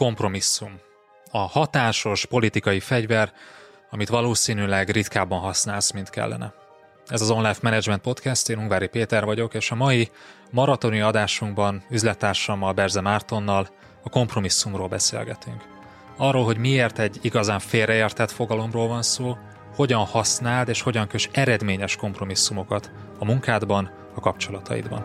kompromisszum. A hatásos politikai fegyver, amit valószínűleg ritkábban használsz, mint kellene. Ez az Online Management Podcast, én Ungvári Péter vagyok, és a mai maratoni adásunkban üzlettársammal, Berze Mártonnal a kompromisszumról beszélgetünk. Arról, hogy miért egy igazán félreértett fogalomról van szó, hogyan használd és hogyan kös eredményes kompromisszumokat a munkádban, a kapcsolataidban.